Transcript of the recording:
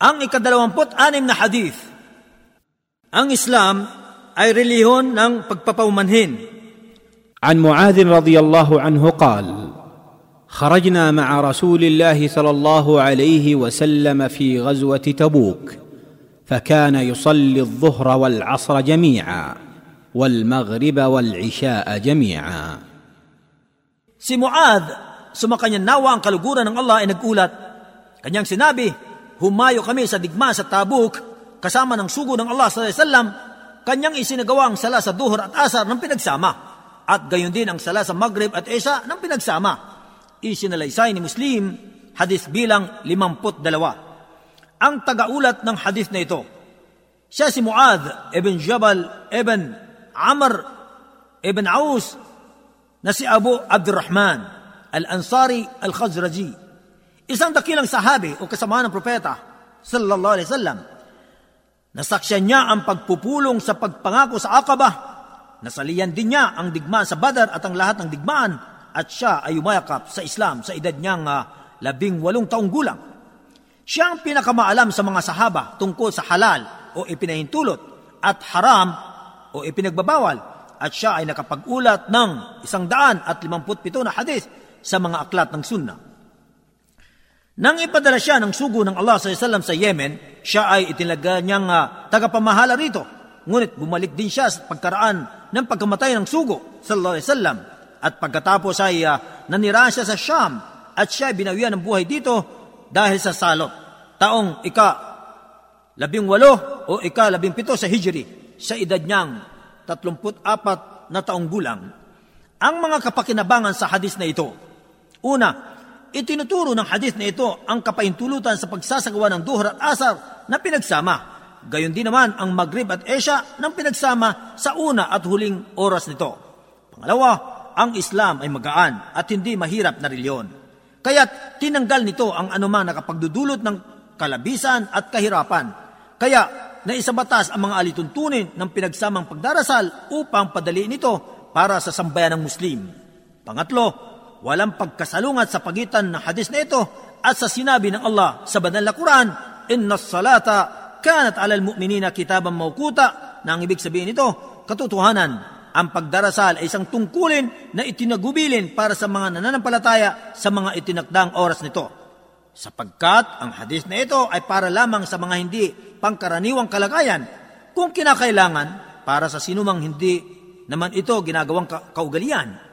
Ang ikadalawamput anim na hadith. Ang Islam ay relihon ng pagpapaumanhin. عن معاذ رضي الله عنه قال خرجنا مع رسول الله صلى الله عليه وسلم في غزوه تبوك فكان يصلي الظهر والعصر جميعا والمغرب والعشاء جميعا Si Muad, sumakanya nawa ang kaluguran ng Allah ay nagulat. Kanyang sinabi, humayo kami sa digma sa Tabuk kasama ng sugo ng Allah sallallahu alaihi wasallam. Kanyang isinagawa ang sala sa duhur at asar ng pinagsama. At gayon din ang sala sa Maghrib at Isha ng pinagsama. Isinalaysay ni Muslim, hadith bilang limamput dalawa. Ang tagaulat ng hadith na ito, siya si Muad ibn Jabal ibn Amr ibn Aus na si Abu Abdurrahman al-Ansari al-Khazraji. Isang dakilang sahabi o kasama ng propeta sallallahu alaihi wasallam. Nasaksyan niya ang pagpupulong sa pagpangako sa Aqaba. Nasaliyan din niya ang digmaan sa Badar at ang lahat ng digmaan at siya ay umayakap sa Islam sa edad niyang uh, labing walong taong gulang. Siya ang pinakamaalam sa mga sahaba tungkol sa halal o ipinahintulot at haram o ipinagbabawal at siya ay nakapag-ulat ng isang daan at limamput pito na hadith sa mga aklat ng sunnah. Nang ipadala siya ng sugo ng Allah SAW sa Yemen, siya ay itinaga niyang uh, tagapamahala rito. Ngunit bumalik din siya sa pagkaraan ng pagkamatay ng sugo sallallahu alaihi wasallam at pagkatapos ay uh, nanirahan siya sa Sham at siya ay binawian ng buhay dito dahil sa salot. Taong ika labing walo o ika labing pito sa Hijri sa edad niyang 34 na taong gulang. Ang mga kapakinabangan sa hadis na ito. Una, itinuturo ng hadith na ito ang kapaintulutan sa pagsasagawa ng duhur at asar na pinagsama. Gayon din naman ang Maghrib at Isha ng pinagsama sa una at huling oras nito. Pangalawa, ang Islam ay magaan at hindi mahirap na reliyon. Kaya't tinanggal nito ang anumang nakapagdudulot ng kalabisan at kahirapan. Kaya naisabatas ang mga alituntunin ng pinagsamang pagdarasal upang padali nito para sa sambayan ng Muslim. Pangatlo, walang pagkasalungat sa pagitan ng hadis na ito at sa sinabi ng Allah sa banal na Quran, Inna salata kanat alal mu'minina kitaban mawkuta na ang ibig sabihin nito, katotohanan, ang pagdarasal ay isang tungkulin na itinagubilin para sa mga nananampalataya sa mga itinakdang oras nito. Sapagkat ang hadis na ito ay para lamang sa mga hindi pangkaraniwang kalagayan kung kinakailangan para sa sinumang hindi naman ito ginagawang ka- kaugalian